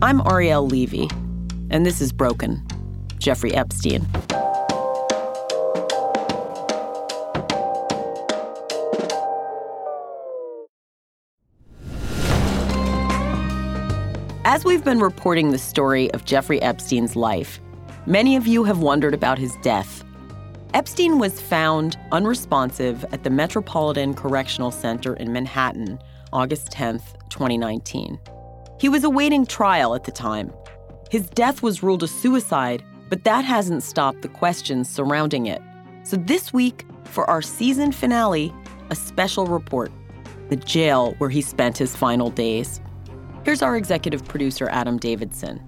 I'm Arielle Levy, and this is Broken, Jeffrey Epstein. As we've been reporting the story of Jeffrey Epstein's life, many of you have wondered about his death. Epstein was found unresponsive at the Metropolitan Correctional Center in Manhattan, August 10, 2019. He was awaiting trial at the time. His death was ruled a suicide, but that hasn't stopped the questions surrounding it. So this week, for our season finale, a special report the jail where he spent his final days. Here's our executive producer, Adam Davidson.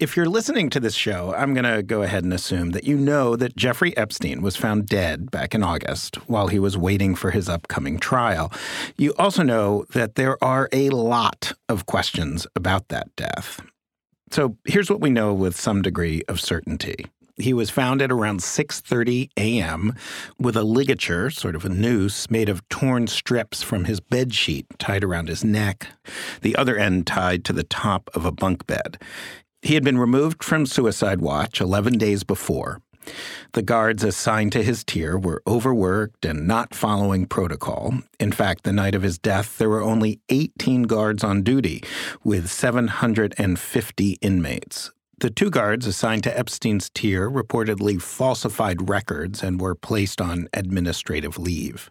If you're listening to this show, I'm going to go ahead and assume that you know that Jeffrey Epstein was found dead back in August while he was waiting for his upcoming trial. You also know that there are a lot of questions about that death. So here's what we know with some degree of certainty. He was found at around 6:30 a.m. with a ligature, sort of a noose, made of torn strips from his bed sheet tied around his neck, the other end tied to the top of a bunk bed. He had been removed from suicide watch 11 days before. The guards assigned to his tier were overworked and not following protocol. In fact, the night of his death, there were only 18 guards on duty, with 750 inmates. The two guards assigned to Epstein's tier reportedly falsified records and were placed on administrative leave.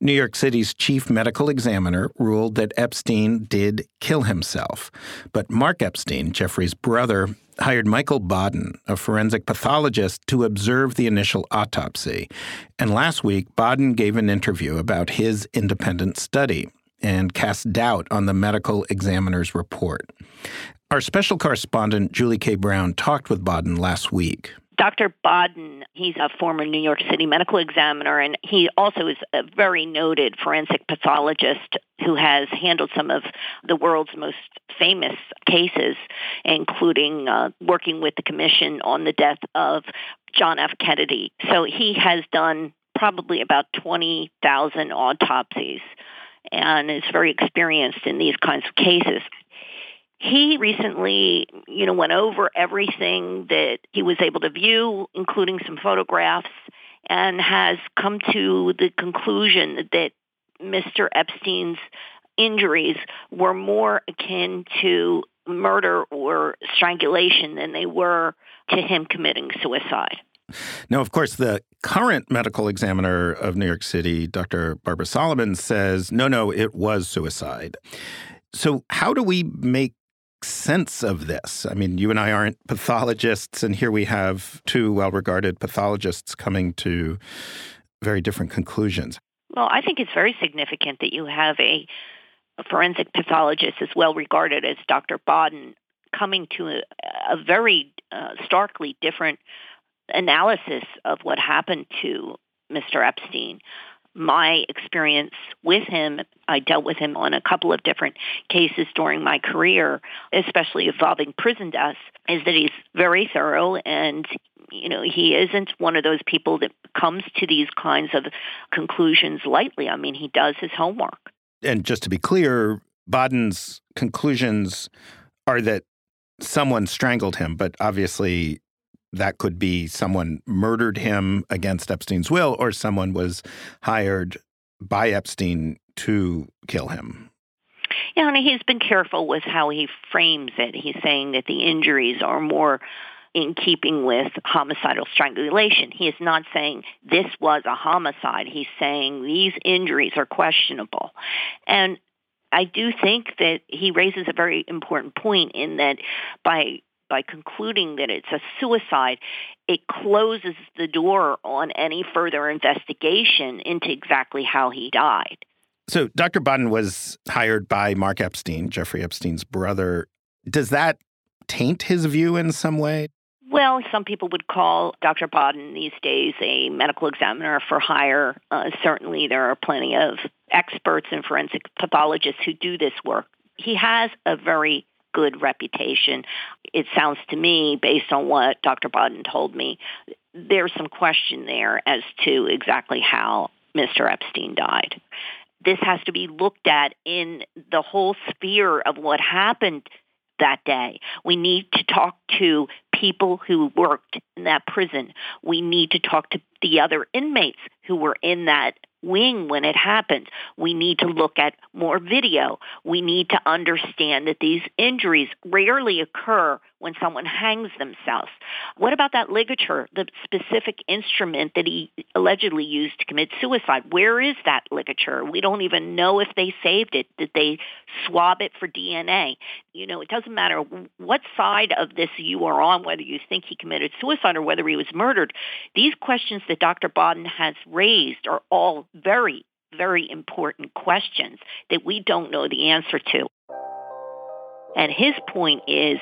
New York City's chief medical examiner ruled that Epstein did kill himself. But Mark Epstein, Jeffrey's brother, hired Michael Baden, a forensic pathologist, to observe the initial autopsy. And last week, Baden gave an interview about his independent study and cast doubt on the medical examiner's report. Our special correspondent, Julie K. Brown, talked with Baden last week. Dr. Baden, he's a former New York City medical examiner, and he also is a very noted forensic pathologist who has handled some of the world's most famous cases, including uh, working with the commission on the death of John F. Kennedy. So he has done probably about 20,000 autopsies and is very experienced in these kinds of cases he recently, you know, went over everything that he was able to view, including some photographs, and has come to the conclusion that Mr. Epstein's injuries were more akin to murder or strangulation than they were to him committing suicide. Now, of course, the current medical examiner of New York City, Dr. Barbara Sampson, says no, no, it was suicide. So, how do we make sense of this? I mean, you and I aren't pathologists, and here we have two well regarded pathologists coming to very different conclusions. Well, I think it's very significant that you have a, a forensic pathologist as well regarded as Dr. Baden coming to a, a very uh, starkly different analysis of what happened to Mr. Epstein my experience with him, I dealt with him on a couple of different cases during my career, especially involving prison deaths, is that he's very thorough and you know, he isn't one of those people that comes to these kinds of conclusions lightly. I mean, he does his homework. And just to be clear, Baden's conclusions are that someone strangled him, but obviously that could be someone murdered him against Epstein's will or someone was hired by Epstein to kill him. Yeah, and he's been careful with how he frames it. He's saying that the injuries are more in keeping with homicidal strangulation. He is not saying this was a homicide. He's saying these injuries are questionable. And I do think that he raises a very important point in that by by concluding that it's a suicide, it closes the door on any further investigation into exactly how he died. So, Dr. Baden was hired by Mark Epstein, Jeffrey Epstein's brother. Does that taint his view in some way? Well, some people would call Dr. Baden these days a medical examiner for hire. Uh, certainly, there are plenty of experts and forensic pathologists who do this work. He has a very good reputation. It sounds to me, based on what Dr. Baden told me, there's some question there as to exactly how Mr. Epstein died. This has to be looked at in the whole sphere of what happened that day. We need to talk to people who worked in that prison. We need to talk to the other inmates who were in that wing when it happened. We need to look at more video. We need to understand that these injuries rarely occur when someone hangs themselves. What about that ligature, the specific instrument that he allegedly used to commit suicide? Where is that ligature? We don't even know if they saved it. Did they swab it for DNA? You know, it doesn't matter what side of this you are on, whether you think he committed suicide or whether he was murdered. These questions Dr. Baden has raised are all very, very important questions that we don't know the answer to. And his point is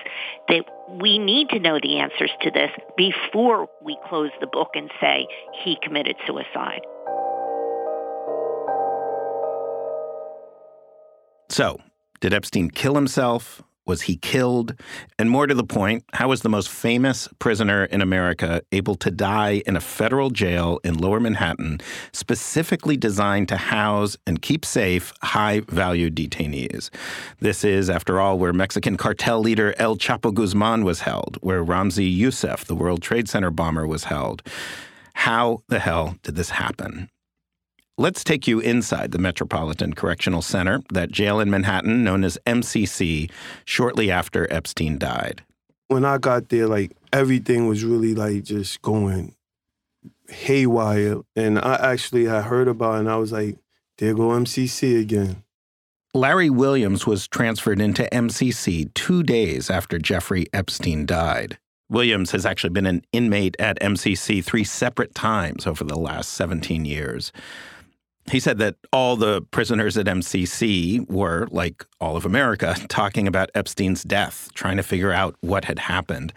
that we need to know the answers to this before we close the book and say he committed suicide. So, did Epstein kill himself? Was he killed? And more to the point, how was the most famous prisoner in America able to die in a federal jail in lower Manhattan, specifically designed to house and keep safe high value detainees? This is, after all, where Mexican cartel leader El Chapo Guzman was held, where Ramzi Yousef, the World Trade Center bomber, was held. How the hell did this happen? Let's take you inside the Metropolitan Correctional Center, that jail in Manhattan known as MCC, shortly after Epstein died. When I got there, like everything was really like just going haywire. And I actually had heard about it and I was like, there go MCC again. Larry Williams was transferred into MCC two days after Jeffrey Epstein died. Williams has actually been an inmate at MCC three separate times over the last 17 years. He said that all the prisoners at MCC were, like all of America, talking about Epstein's death, trying to figure out what had happened.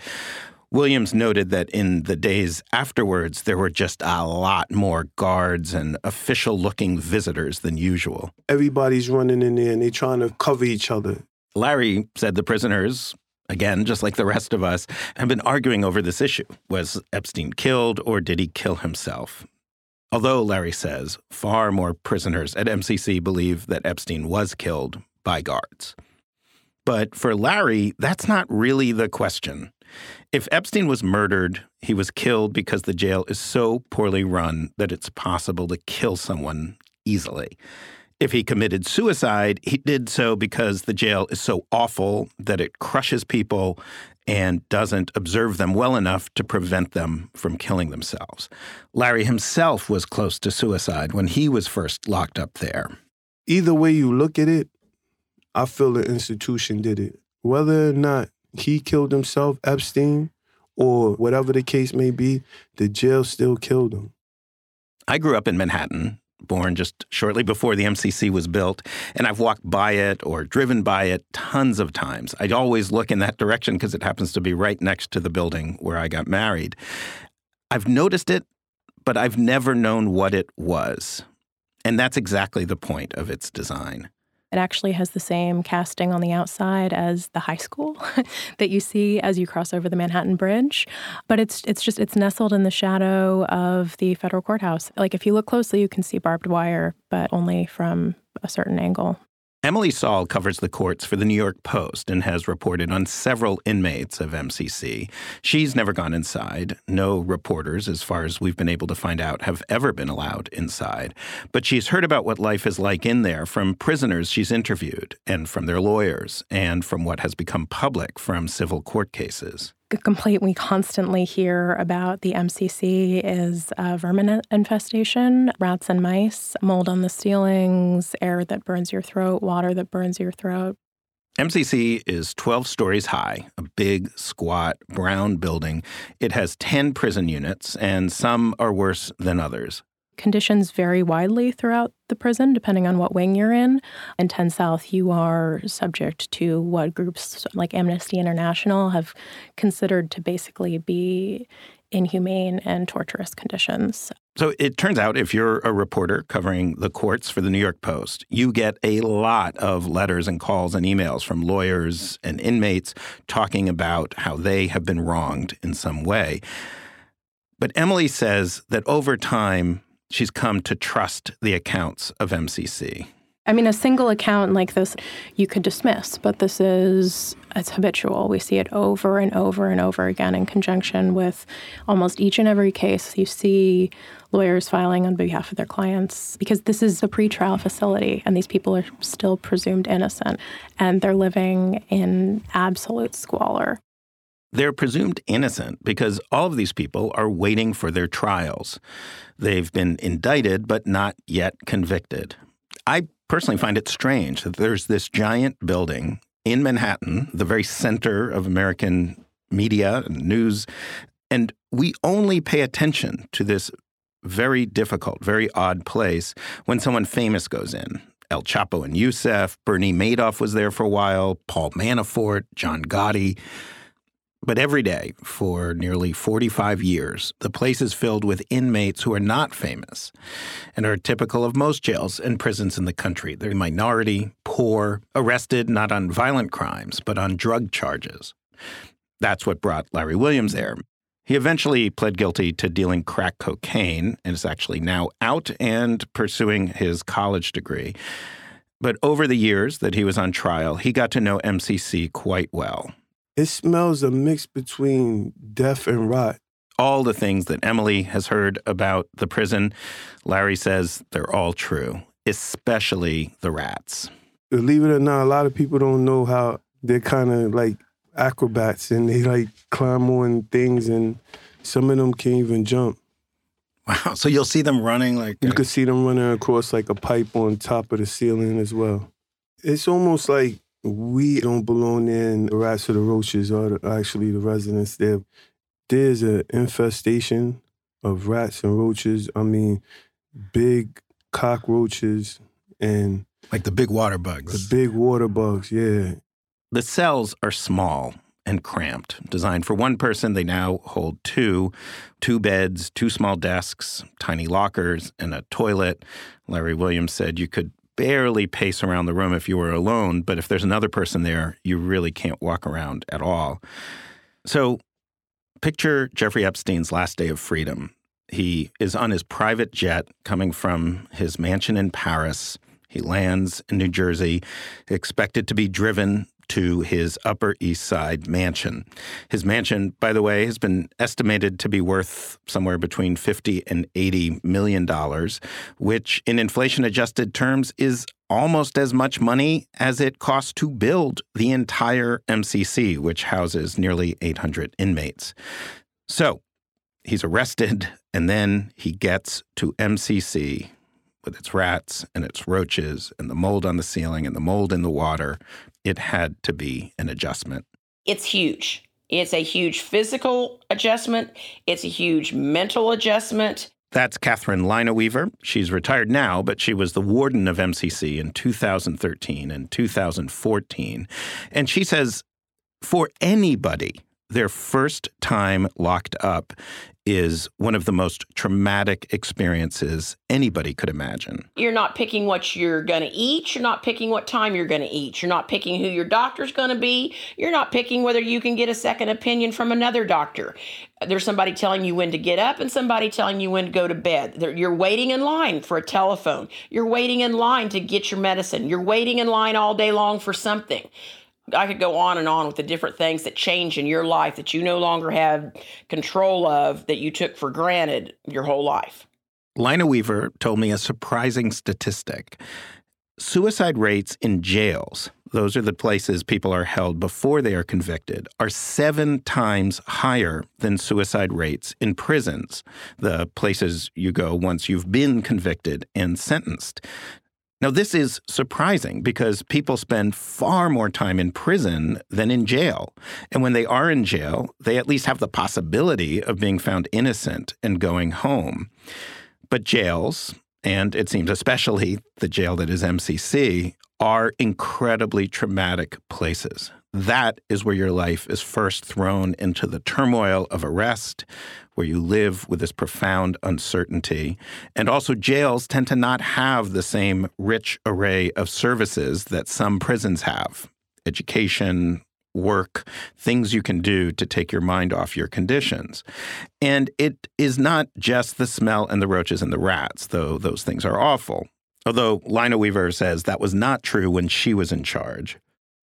Williams noted that in the days afterwards, there were just a lot more guards and official looking visitors than usual. Everybody's running in there and they're trying to cover each other. Larry said the prisoners, again, just like the rest of us, have been arguing over this issue. Was Epstein killed or did he kill himself? Although, Larry says, far more prisoners at MCC believe that Epstein was killed by guards. But for Larry, that's not really the question. If Epstein was murdered, he was killed because the jail is so poorly run that it's possible to kill someone easily. If he committed suicide, he did so because the jail is so awful that it crushes people and doesn't observe them well enough to prevent them from killing themselves. Larry himself was close to suicide when he was first locked up there. Either way you look at it, I feel the institution did it. Whether or not he killed himself, Epstein, or whatever the case may be, the jail still killed him. I grew up in Manhattan, born just shortly before the MCC was built, and I've walked by it or driven by it tons of times. I'd always look in that direction because it happens to be right next to the building where I got married. I've noticed it, but I've never known what it was. And that's exactly the point of its design. It actually has the same casting on the outside as the high school that you see as you cross over the Manhattan Bridge, but it's it's just it's nestled in the shadow of the federal courthouse. Like if you look closely, you can see barbed wire, but only from a certain angle. Emily Saul covers the courts for the New York Post and has reported on several inmates of MCC. She's never gone inside. No reporters, as far as we've been able to find out, have ever been allowed inside. But she's heard about what life is like in there from prisoners she's interviewed and from their lawyers and from what has become public from civil court cases complaint we constantly hear about the MCC is vermin infestation, rats and mice, mold on the ceilings, air that burns your throat, water that burns your throat. MCC is 12 stories high, a big, squat, brown building. It has 10 prison units, and some are worse than others. Conditions vary widely throughout the prison, depending on what wing you're in. In 10 South, you are subject to what groups like Amnesty International have considered to basically be inhumane and torturous conditions. So it turns out if you're a reporter covering the courts for the New York Post, you get a lot of letters and calls and emails from lawyers and inmates talking about how they have been wronged in some way. But Emily says that over time, she's come to trust the accounts of MCC. I mean, a single account like this you could dismiss, but this is it's habitual. We see it over and over and over again in conjunction with almost each and every case. You see lawyers filing on behalf of their clients because this is a pretrial facility and these people are still presumed innocent and they're living in absolute squalor. They're presumed innocent because all of these people are waiting for their trials. They've been indicted but not yet convicted. I personally find it strange that there's this giant building in Manhattan, the very center of American media and news, and we only pay attention to this very difficult, very odd place when someone famous goes in. El Chapo and Yousef, Bernie Madoff was there for a while, Paul Manafort, John Gotti. But every day for nearly 45 years, the place is filled with inmates who are not famous and are typical of most jails and prisons in the country. They're minority, poor, arrested not on violent crimes, but on drug charges. That's what brought Larry Williams there. He eventually pled guilty to dealing crack cocaine and is actually now out and pursuing his college degree. But over the years that he was on trial, he got to know MCC quite well. It smells a mix between death and rot. All the things that Emily has heard about the prison, Larry says they're all true, especially the rats. Believe it or not, a lot of people don't know how they're kind of like acrobats and they like climb on things and some of them can't even jump. Wow. So you'll see them running like You uh could see them running across like a pipe on top of the ceiling as well. It's almost like we don't belong there and the rats or the roaches are the, actually the residents there. There's an infestation of rats and roaches. I mean, big cockroaches and like the big water bugs. The big water bugs, yeah. The cells are small and cramped. Designed for one person, they now hold two two beds, two small desks, tiny lockers, and a toilet. Larry Williams said you could barely pace around the room if you were alone, but if there's another person there, you really can't walk around at all. So picture Jeffrey Epstein's last day of freedom. He is on his private jet coming from his mansion in Paris. He lands in New Jersey, expected to be driven to his Upper East Side mansion. His mansion, by the way, has been estimated to be worth somewhere between 50 and 80 million dollars, which in inflation adjusted terms is almost as much money as it costs to build the entire MCC, which houses nearly 800 inmates. So, he's arrested and then he gets to MCC with its rats and its roaches and the mold on the ceiling and the mold in the water, it had to be an adjustment. It's huge. It's a huge physical adjustment, it's a huge mental adjustment. That's Catherine Linaweaver. She's retired now, but she was the warden of MCC in 2013 and 2014. And she says for anybody, their first time locked up is one of the most traumatic experiences anybody could imagine. You're not picking what you're going to eat. You're not picking what time you're going to eat. You're not picking who your doctor's going to be. You're not picking whether you can get a second opinion from another doctor. There's somebody telling you when to get up and somebody telling you when to go to bed. You're waiting in line for a telephone. You're waiting in line to get your medicine. You're waiting in line all day long for something. I could go on and on with the different things that change in your life that you no longer have control of that you took for granted your whole life. Linaweaver told me a surprising statistic. Suicide rates in jails, those are the places people are held before they are convicted, are seven times higher than suicide rates in prisons, the places you go once you've been convicted and sentenced. Now, this is surprising because people spend far more time in prison than in jail. And when they are in jail, they at least have the possibility of being found innocent and going home. But jails, and it seems especially the jail that is MCC, are incredibly traumatic places. That is where your life is first thrown into the turmoil of arrest, where you live with this profound uncertainty. And also, jails tend to not have the same rich array of services that some prisons have education, work, things you can do to take your mind off your conditions. And it is not just the smell and the roaches and the rats, though those things are awful. Although Linaweaver says that was not true when she was in charge.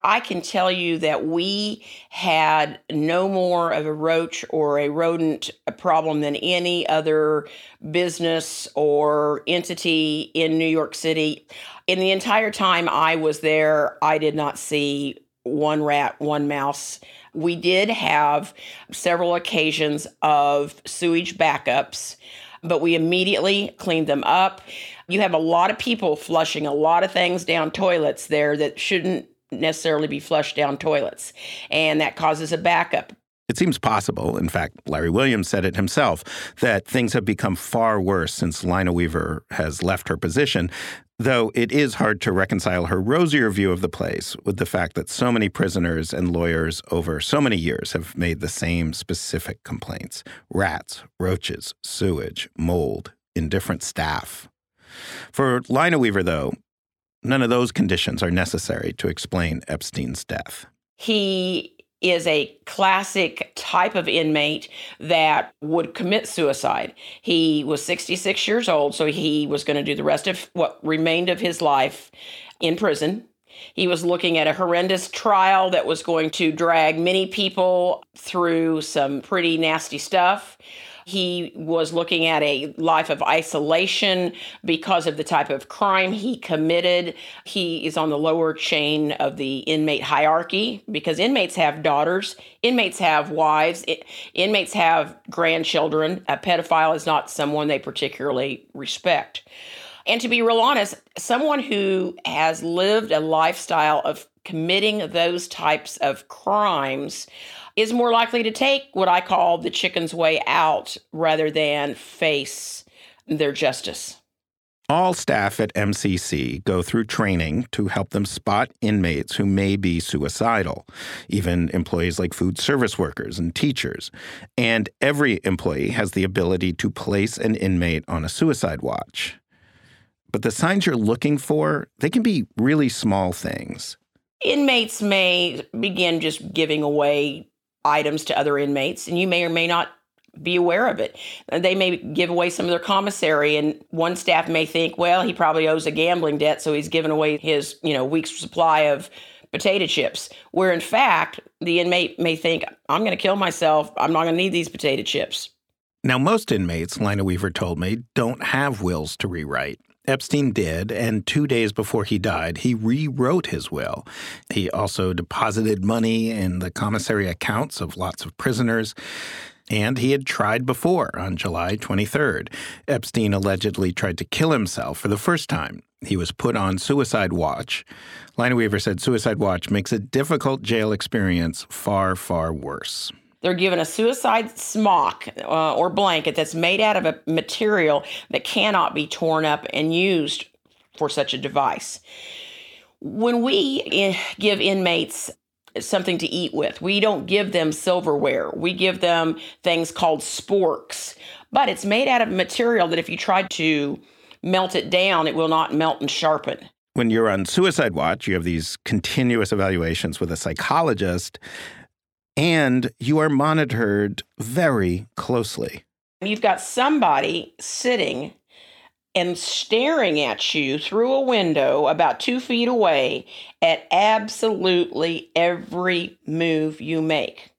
I can tell you that we had no more of a roach or a rodent problem than any other business or entity in New York City. In the entire time I was there, I did not see one rat, one mouse. We did have several occasions of sewage backups, but we immediately cleaned them up. You have a lot of people flushing a lot of things down toilets there that shouldn't necessarily be flushed down toilets, and that causes a backup. It seems possible, in fact, Larry Williams said it himself, that things have become far worse since Linaweaver has left her position, though it is hard to reconcile her rosier view of the place with the fact that so many prisoners and lawyers over so many years have made the same specific complaints rats, roaches, sewage, mold, indifferent staff. For Linaweaver, though, None of those conditions are necessary to explain Epstein's death. He is a classic type of inmate that would commit suicide. He was 66 years old, so he was going to do the rest of what remained of his life in prison. He was looking at a horrendous trial that was going to drag many people through some pretty nasty stuff. He was looking at a life of isolation because of the type of crime he committed. He is on the lower chain of the inmate hierarchy because inmates have daughters, inmates have wives, inmates have grandchildren. A pedophile is not someone they particularly respect. And to be real honest, someone who has lived a lifestyle of committing those types of crimes is more likely to take what I call the chicken's way out rather than face their justice. All staff at MCC go through training to help them spot inmates who may be suicidal, even employees like food service workers and teachers. And every employee has the ability to place an inmate on a suicide watch. But the signs you're looking for, they can be really small things. Inmates may begin just giving away items to other inmates, and you may or may not be aware of it. Uh, they may give away some of their commissary, and one staff may think, well, he probably owes a gambling debt, so he's given away his, you know, week's supply of potato chips. Where in fact, the inmate may think, I'm going to kill myself. I'm not going to need these potato chips. Now, most inmates, Linaweaver told me, don't have wills to rewrite. Epstein did, and two days before he died, he rewrote his will. He also deposited money in the commissary accounts of lots of prisoners. And he had tried before on July 23rd. Epstein allegedly tried to kill himself for the first time. He was put on suicide watch. Linaweaver said suicide watch makes a difficult jail experience far, far worse. They're given a suicide smock uh, or blanket that's made out of a material that cannot be torn up and used for such a device. When we eh, give inmates something to eat with, we don't give them silverware. We give them things called sporks, but it's made out of material that if you try to melt it down, it will not melt and sharpen when you're on suicide watch, you have these continuous evaluations with a psychologist and you are monitored very closely. You've got somebody sitting and staring at you through a window about two feet away at absolutely every move you make.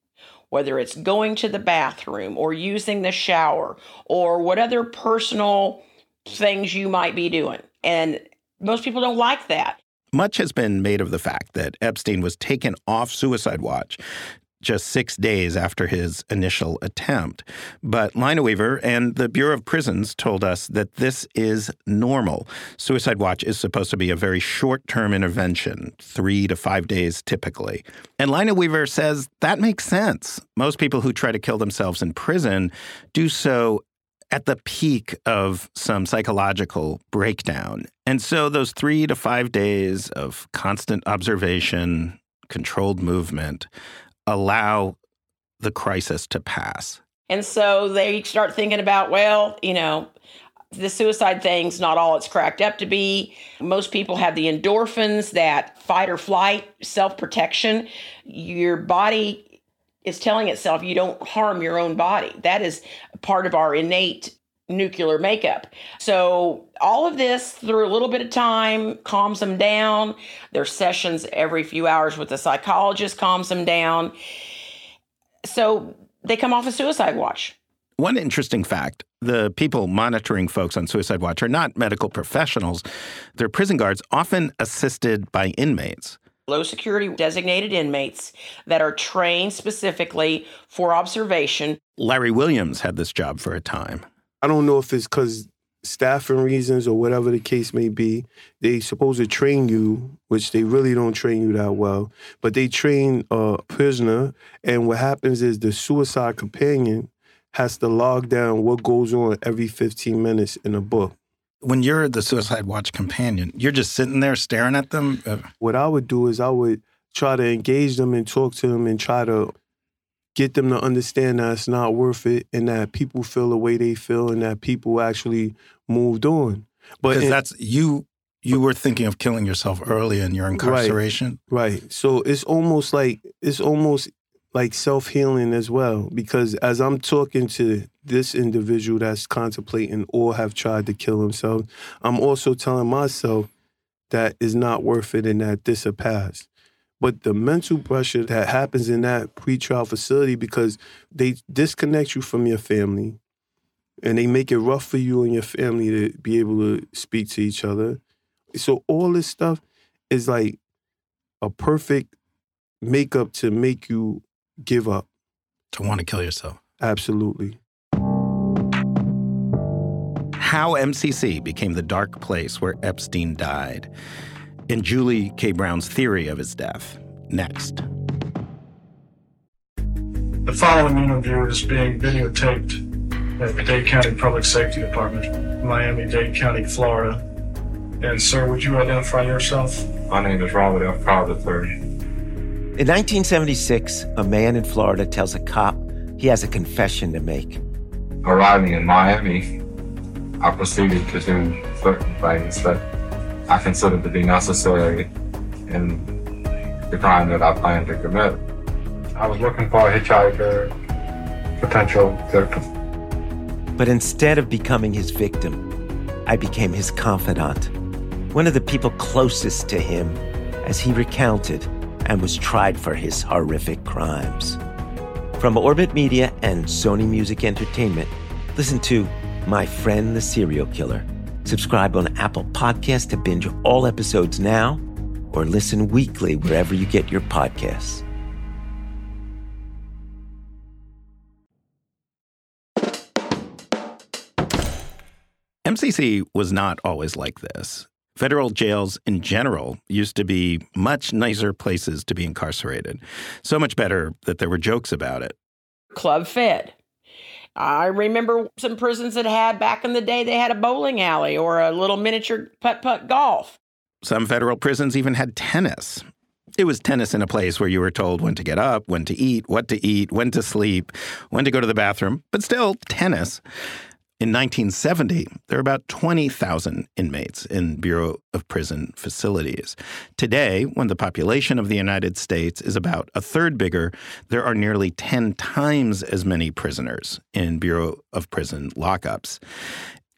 Whether it's going to the bathroom or using the shower or what other personal things you might be doing. And most people don't like that. Much has been made of the fact that Epstein was taken off suicide watch just six days after his initial attempt. But Linaweaver and the Bureau of Prisons told us that this is normal. Suicide Watch is supposed to be a very short term intervention, three to five days typically. And Linaweaver says that makes sense. Most people who try to kill themselves in prison do so at the peak of some psychological breakdown. And so those three to five days of constant observation, controlled movement, allow the crisis to pass. And so they start thinking about, well, you know, the suicide thing's not all it's cracked up to be. Most people have the endorphins, that fight or flight, self protection. Your body is telling itself you don't harm your own body. That is part of our innate nuclear makeup. So all of this through a little bit of time calms them down. Their sessions every few hours with the psychologist calms them down. So they come off a suicide watch. One interesting fact the people monitoring folks on Suicide Watch are not medical professionals. They're prison guards, often assisted by inmates. Low security designated inmates that are trained specifically for observation. Larry Williams had this job for a time. I don't know if it's because staffing reasons or whatever the case may be. They supposed to train you, which they really don't train you that well, but they train a prisoner. And what happens is the suicide companion has to log down what goes on every 15 minutes in a book. When you're the Suicide Watch companion, you're just sitting there staring at them? Uh, what I would do is I would try to engage them and talk to them and try to get them to understand that it's not worth it and that people feel the way they feel and that people actually moved on. But in, that's you you were thinking of killing yourself early in your incarceration. Right. right. So it's almost like it's almost like self-healing as well because as I'm talking to this individual that's contemplating or have tried to kill himself, I'm also telling myself that is not worth it and that this will pass. But the mental pressure that happens in that pretrial facility because they disconnect you from your family and they make it rough for you and your family to be able to speak to each other. So all this stuff is like a perfect makeup to make you give up. To want to kill yourself. Absolutely. How MCC became the dark place where Epstein died, and Julie K. Brown's theory of his death. Next. The following interview is being videotaped at the Dade County Public Safety Department, Miami Dade County, Florida. And, sir, would you identify yourself? My name is Robert F. Carter III. In 1976, a man in Florida tells a cop he has a confession to make. Arriving in Miami, I proceeded to do certain things that I considered to be necessary in the crime that I planned to commit. I was looking for a hitchhiker, potential victim. But instead of becoming his victim, I became his confidant, one of the people closest to him as he recounted and was tried for his horrific crimes. From Orbit Media and Sony Music Entertainment, listen to My Friend the Serial Killer. Subscribe on Apple Podcasts to binge all episodes now or listen weekly wherever you get your podcasts. MCC was not always like this. Federal jails in general used to be much nicer places to be incarcerated. So much better that there were jokes about it. Club fed. I remember some prisons that had back in the day, they had a bowling alley or a little miniature putt putt golf. Some federal prisons even had tennis. It was tennis in a place where you were told when to get up, when to eat, what to eat, when to sleep, when to go to the bathroom, but still tennis. In 1970, there were about 20,000 inmates in Bureau of Prison facilities. Today, when the population of the United States is about a third bigger, there are nearly 10 times as many prisoners in Bureau of Prison lockups.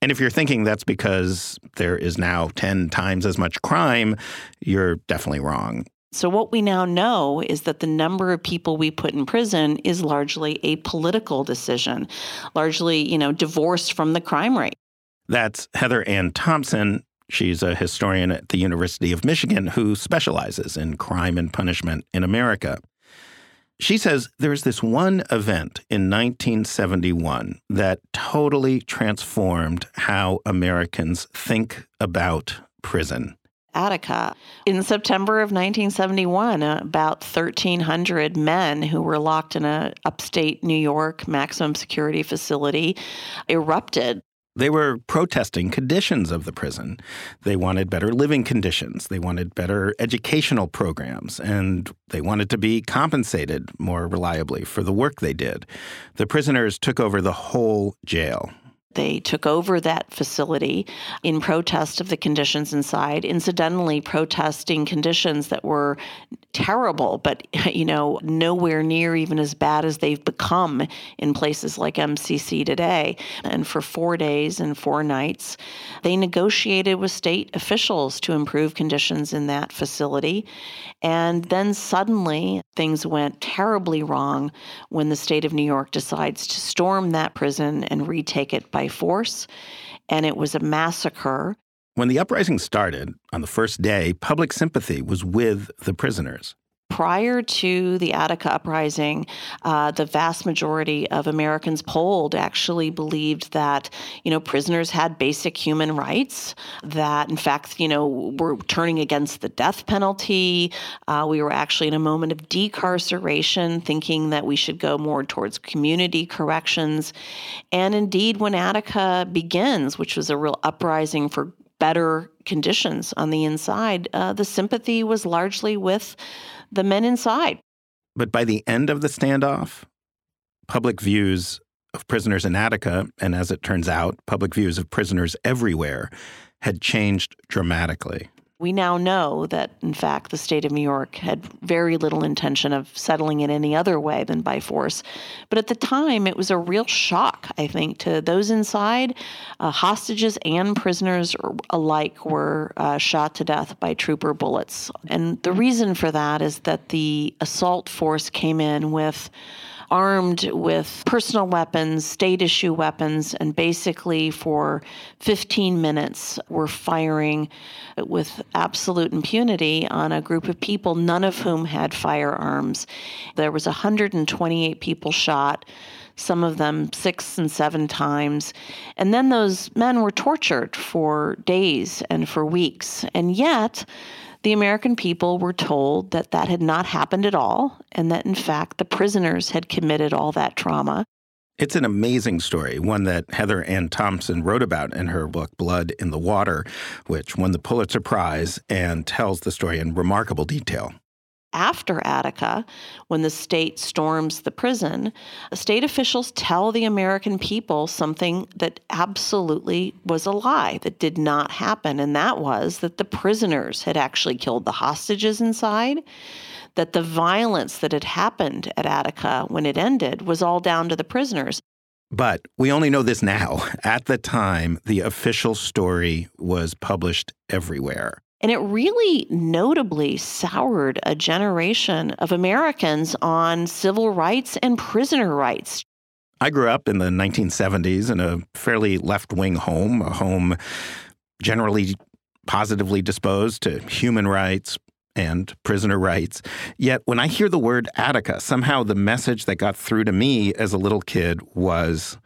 And if you're thinking that's because there is now 10 times as much crime, you're definitely wrong. So, what we now know is that the number of people we put in prison is largely a political decision, largely, you know, divorced from the crime rate. That's Heather Ann Thompson. She's a historian at the University of Michigan who specializes in crime and punishment in America. She says there's this one event in 1971 that totally transformed how Americans think about prison. Attica. In September of 1971, about 1,300 men who were locked in a upstate New York maximum security facility erupted. They were protesting conditions of the prison. They wanted better living conditions. They wanted better educational programs, and they wanted to be compensated more reliably for the work they did. The prisoners took over the whole jail. They took over that facility in protest of the conditions inside, incidentally, protesting conditions that were terrible, but, you know, nowhere near even as bad as they've become in places like MCC today. And for four days and four nights, they negotiated with state officials to improve conditions in that facility. And then suddenly things went terribly wrong when the state of New York decides to storm that prison and retake it by force. And it was a massacre. When the uprising started on the first day, public sympathy was with the prisoners prior to the Attica uprising, uh, the vast majority of Americans polled actually believed that you know prisoners had basic human rights. That in fact, you know, we're turning against the death penalty. Uh, we were actually in a moment of decarceration, thinking that we should go more towards community corrections. And indeed, when Attica begins, which was a real uprising for better conditions on the inside, uh, the sympathy was largely with the men inside. But by the end of the standoff, public views of prisoners in Attica, and as it turns out, public views of prisoners everywhere, had changed dramatically. We now know that, in fact, the state of New York had very little intention of settling it any other way than by force. But at the time, it was a real shock, I think, to those inside. Uh, hostages and prisoners alike were uh, shot to death by trooper bullets. And the reason for that is that the assault force came in with armed with personal weapons, state issue weapons, and basically for 15 minutes were firing with absolute impunity on a group of people, none of whom had firearms. There was 128 people shot some of them six and seven times. And then those men were tortured for days and for weeks. And yet, the American people were told that that had not happened at all, and that in fact the prisoners had committed all that trauma. It's an amazing story, one that Heather Ann Thompson wrote about in her book Blood in the Water, which won the Pulitzer Prize and tells the story in remarkable detail after Attica, when the state storms the prison, state officials tell the American people something that absolutely was a lie, that did not happen. And that was that the prisoners had actually killed the hostages inside, that the violence that had happened at Attica when it ended was all down to the prisoners. But we only know this now. At the time, the official story was published everywhere. And it really notably soured a generation of Americans on civil rights and prisoner rights. I grew up in the 1970s in a fairly left wing home, a home generally positively disposed to human rights and prisoner rights. Yet when I hear the word Attica, somehow the message that got through to me as a little kid was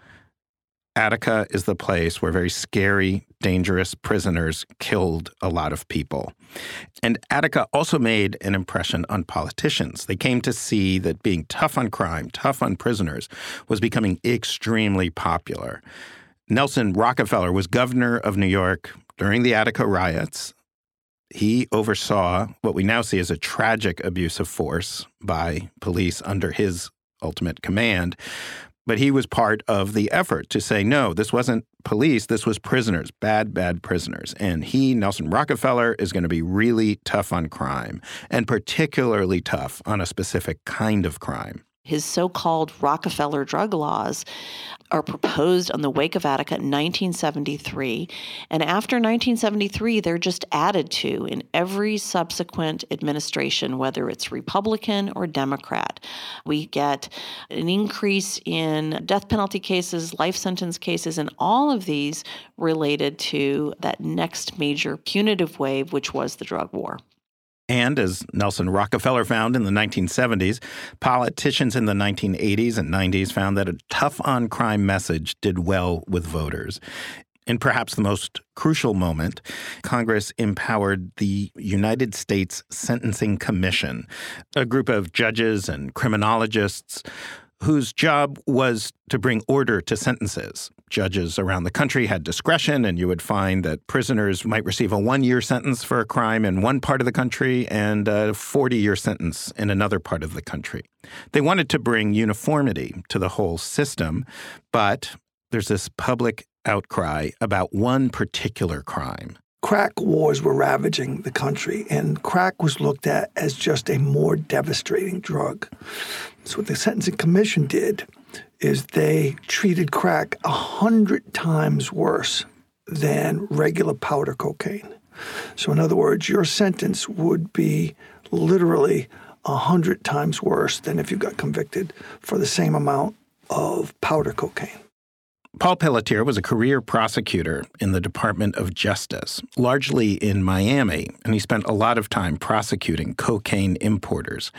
Attica is the place where very scary, dangerous prisoners killed a lot of people. And Attica also made an impression on politicians. They came to see that being tough on crime, tough on prisoners, was becoming extremely popular. Nelson Rockefeller was governor of New York during the Attica riots. He oversaw what we now see as a tragic abuse of force by police under his ultimate command. But he was part of the effort to say, no, this wasn't police, this was prisoners, bad, bad prisoners. And he, Nelson Rockefeller, is going to be really tough on crime, and particularly tough on a specific kind of crime. His so called Rockefeller drug laws are proposed on the wake of Attica in 1973. And after 1973, they're just added to in every subsequent administration, whether it's Republican or Democrat. We get an increase in death penalty cases, life sentence cases, and all of these related to that next major punitive wave, which was the drug war. And as Nelson Rockefeller found in the 1970s, politicians in the 1980s and 90s found that a tough on crime message did well with voters. In perhaps the most crucial moment, Congress empowered the United States Sentencing Commission, a group of judges and criminologists whose job was to bring order to sentences. Judges around the country had discretion, and you would find that prisoners might receive a one year sentence for a crime in one part of the country and a 40 year sentence in another part of the country. They wanted to bring uniformity to the whole system, but there's this public outcry about one particular crime crack wars were ravaging the country, and crack was looked at as just a more devastating drug. So what the Sentencing Commission did is they treated crack a hundred times worse than regular powder cocaine. So in other words, your sentence would be literally a hundred times worse than if you got convicted for the same amount of powder cocaine. Paul Pelletier was a career prosecutor in the Department of Justice, largely in Miami, and he spent a lot of time prosecuting cocaine importers.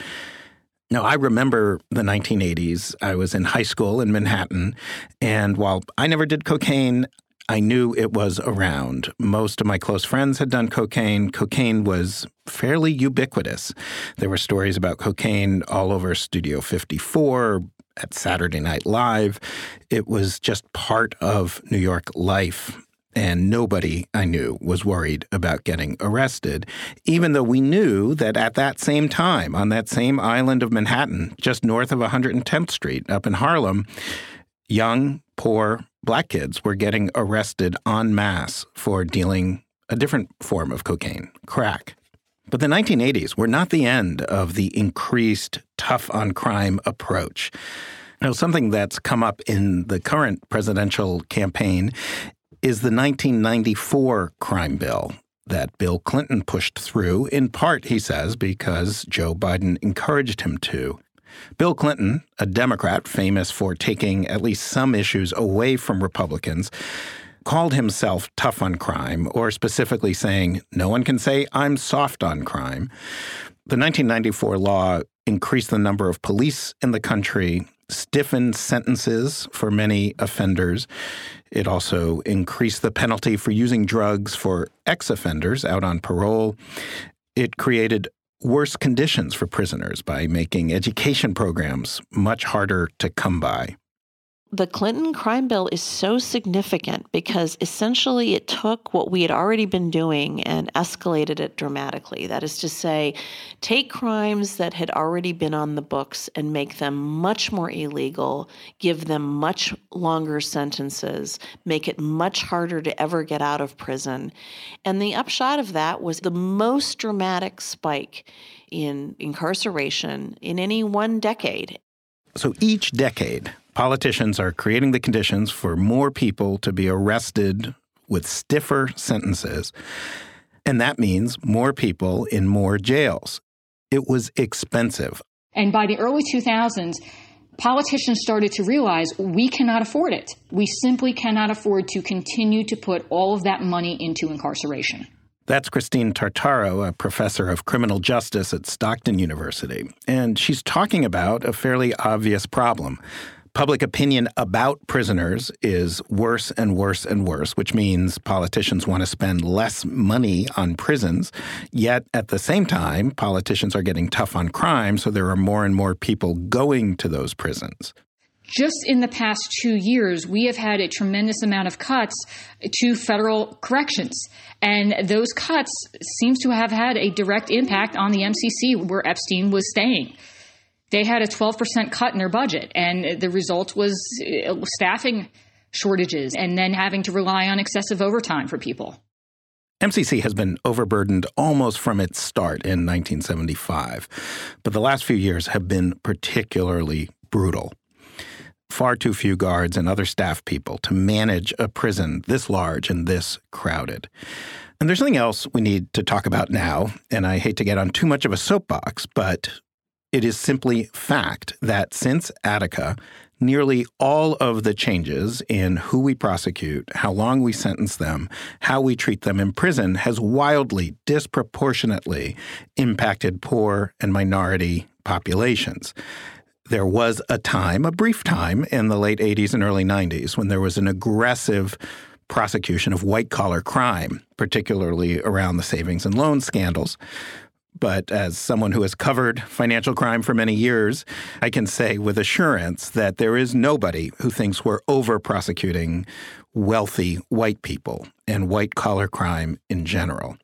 Now, I remember the 1980s. I was in high school in Manhattan, and while I never did cocaine, I knew it was around. Most of my close friends had done cocaine. Cocaine was fairly ubiquitous. There were stories about cocaine all over Studio 54, at Saturday Night Live. It was just part of New York life. And nobody I knew was worried about getting arrested, even though we knew that at that same time, on that same island of Manhattan, just north of 110th Street up in Harlem, young, poor black kids were getting arrested en masse for dealing a different form of cocaine, crack. But the 1980s were not the end of the increased tough on crime approach. Now, something that's come up in the current presidential campaign is the 1994 crime bill that Bill Clinton pushed through, in part, he says, because Joe Biden encouraged him to. Bill Clinton, a Democrat famous for taking at least some issues away from Republicans, called himself tough on crime, or specifically saying, no one can say I'm soft on crime. The 1994 law increased the number of police in the country, stiffened sentences for many offenders. It also increased the penalty for using drugs for ex offenders out on parole. It created worse conditions for prisoners by making education programs much harder to come by the Clinton crime bill is so significant because essentially it took what we had already been doing and escalated it dramatically. That is to say, take crimes that had already been on the books and make them much more illegal, give them much longer sentences, make it much harder to ever get out of prison. And the upshot of that was the most dramatic spike in incarceration in any one decade. So each decade, Politicians are creating the conditions for more people to be arrested with stiffer sentences. And that means more people in more jails. It was expensive. And by the early 2000s, politicians started to realize we cannot afford it. We simply cannot afford to continue to put all of that money into incarceration. That's Christine Tartaro, a professor of criminal justice at Stockton University. And she's talking about a fairly obvious problem public opinion about prisoners is worse and worse and worse, which means politicians want to spend less money on prisons. Yet at the same time, politicians are getting tough on crime, so there are more and more people going to those prisons. Just in the past two years, we have had a tremendous amount of cuts to federal corrections. And those cuts seems to have had a direct impact on the MCC where Epstein was staying they had a 12% cut in their budget, and the result was uh, staffing shortages and then having to rely on excessive overtime for people. MCC has been overburdened almost from its start in 1975, but the last few years have been particularly brutal. Far too few guards and other staff people to manage a prison this large and this crowded. And there's something else we need to talk about now, and I hate to get on too much of a soapbox, but it is simply fact that since Attica, Nearly all of the changes in who we prosecute, how long we sentence them, how we treat them in prison has wildly, disproportionately impacted poor and minority populations. There was a time, a brief time in the late 80s and early 90s when there was an aggressive prosecution of white collar crime, particularly around the savings and loan scandals. But as someone who has covered financial crime for many years, I can say with assurance that there is nobody who thinks we're over prosecuting wealthy white people and white collar crime in general.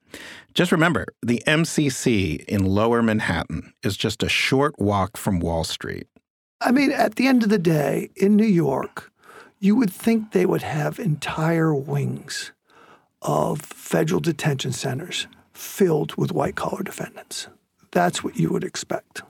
Just remember the MCC in lower Manhattan is just a short walk from Wall Street. I mean, at the end of the day, in New York, you would think they would have entire wings of federal detention centers filled with white collar defendants. That's what you would expect.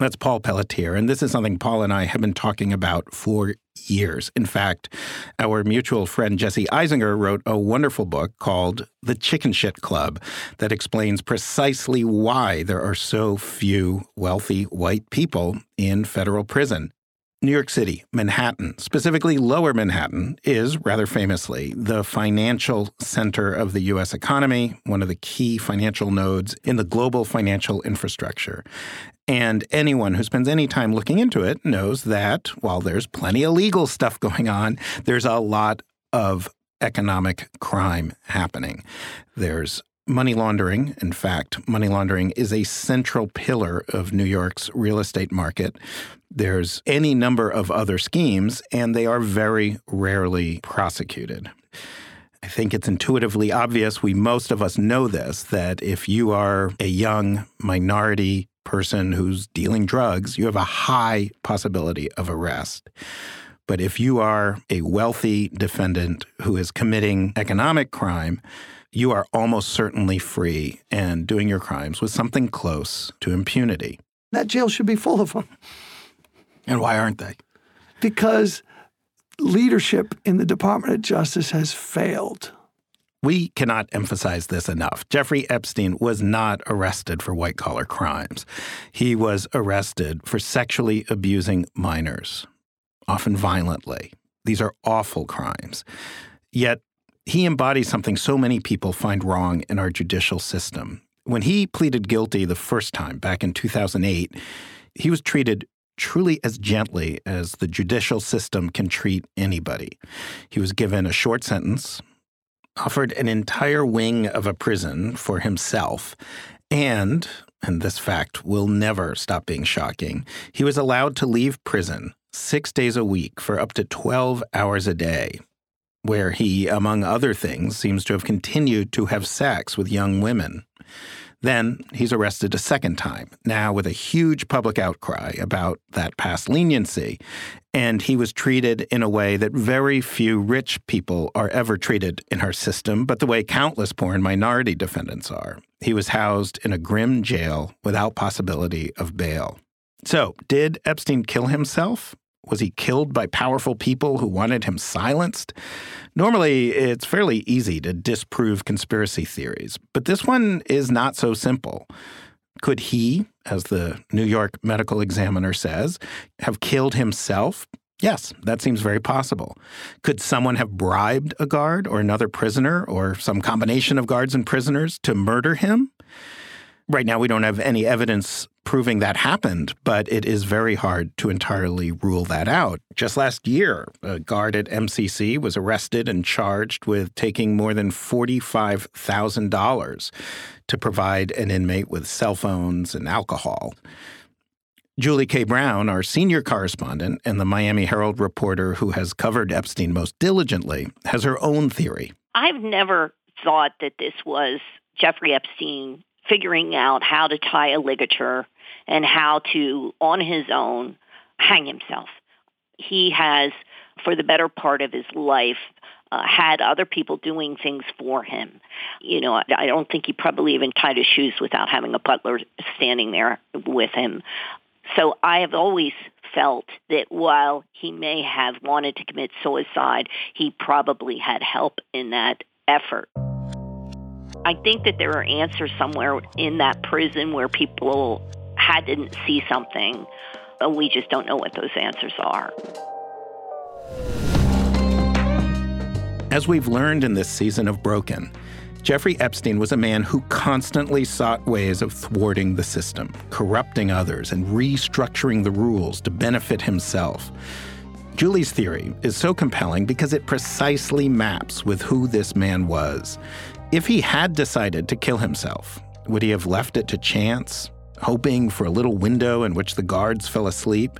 That's Paul Pelletier. And this is something Paul and I have been talking about for years. In fact, our mutual friend Jesse Eisinger wrote a wonderful book called The Chicken Shit Club that explains precisely why there are so few wealthy white people in federal prison. New York City, Manhattan, specifically Lower Manhattan, is rather famously the financial center of the U.S. economy, one of the key financial nodes in the global financial infrastructure. And anyone who spends any time looking into it knows that while there's plenty of legal stuff going on, there's a lot of economic crime happening. There's money laundering. In fact, money laundering is a central pillar of New York's real estate market. There's any number of other schemes, and they are very rarely prosecuted. I think it's intuitively obvious. We, most of us know this, that if you are a young minority person who's dealing drugs, you have a high possibility of arrest. But if you are a wealthy defendant who is committing economic crime, you are almost certainly free and doing your crimes with something close to impunity. That jail should be full of them. And why aren't they? Because leadership in the Department of Justice has failed. We cannot emphasize this enough. Jeffrey Epstein was not arrested for white collar crimes. He was arrested for sexually abusing minors, often violently. These are awful crimes. Yet he embodies something so many people find wrong in our judicial system. When he pleaded guilty the first time back in 2008, he was treated truly as gently as the judicial system can treat anybody. He was given a short sentence, offered an entire wing of a prison for himself, and, and this fact will never stop being shocking, he was allowed to leave prison six days a week for up to 12 hours a day, where he, among other things, seems to have continued to have sex with young women. Then he's arrested a second time, now with a huge public outcry about that past leniency. And he was treated in a way that very few rich people are ever treated in our system, but the way countless poor and minority defendants are. He was housed in a grim jail without possibility of bail. So, did Epstein kill himself? Was he killed by powerful people who wanted him silenced? Normally, it's fairly easy to disprove conspiracy theories, but this one is not so simple. Could he, as the New York Medical Examiner says, have killed himself? Yes, that seems very possible. Could someone have bribed a guard or another prisoner or some combination of guards and prisoners to murder him? Right now, we don't have any evidence proving that happened, but it is very hard to entirely rule that out. Just last year, a guard at MCC was arrested and charged with taking more than $45,000 to provide an inmate with cell phones and alcohol. Julie K. Brown, our senior correspondent and the Miami Herald reporter who has covered Epstein most diligently, has her own theory. I've never thought that this was Jeffrey Epstein figuring out how to tie a ligature and how to, on his own, hang himself. He has, for the better part of his life, uh, had other people doing things for him. You know, I, I don't think he probably even tied his shoes without having a butler standing there with him. So I have always felt that while he may have wanted to commit suicide, he probably had help in that effort. I think that there are answers somewhere in that prison where people had to see something, and we just don't know what those answers are. As we've learned in this season of Broken, Jeffrey Epstein was a man who constantly sought ways of thwarting the system, corrupting others, and restructuring the rules to benefit himself. Julie's theory is so compelling because it precisely maps with who this man was. If he had decided to kill himself, would he have left it to chance, hoping for a little window in which the guards fell asleep?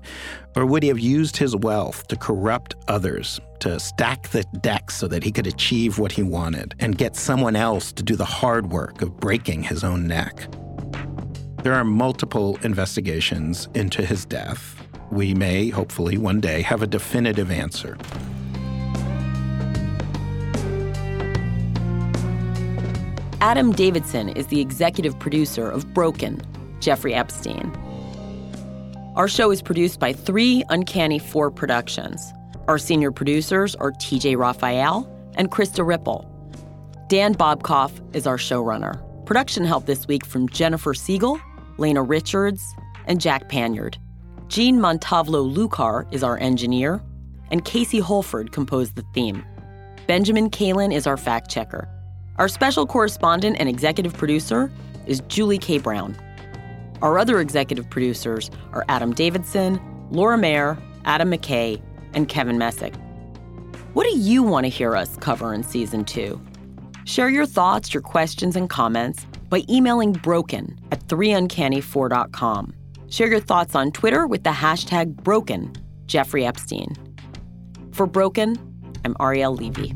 Or would he have used his wealth to corrupt others, to stack the deck so that he could achieve what he wanted and get someone else to do the hard work of breaking his own neck? There are multiple investigations into his death. We may, hopefully, one day have a definitive answer. Adam Davidson is the executive producer of Broken, Jeffrey Epstein. Our show is produced by three Uncanny Four productions. Our senior producers are TJ Raphael and Krista Ripple. Dan Bobkoff is our showrunner. Production help this week from Jennifer Siegel, Lena Richards, and Jack Panyard. Jean Montalvo Lucar is our engineer, and Casey Holford composed the theme. Benjamin Kalen is our fact checker. Our special correspondent and executive producer is Julie K. Brown. Our other executive producers are Adam Davidson, Laura Mayer, Adam McKay, and Kevin Messick. What do you want to hear us cover in season two? Share your thoughts, your questions, and comments by emailing broken at 3uncanny4.com. Share your thoughts on Twitter with the hashtag broken Jeffrey Epstein. For Broken, I'm Ariel Levy.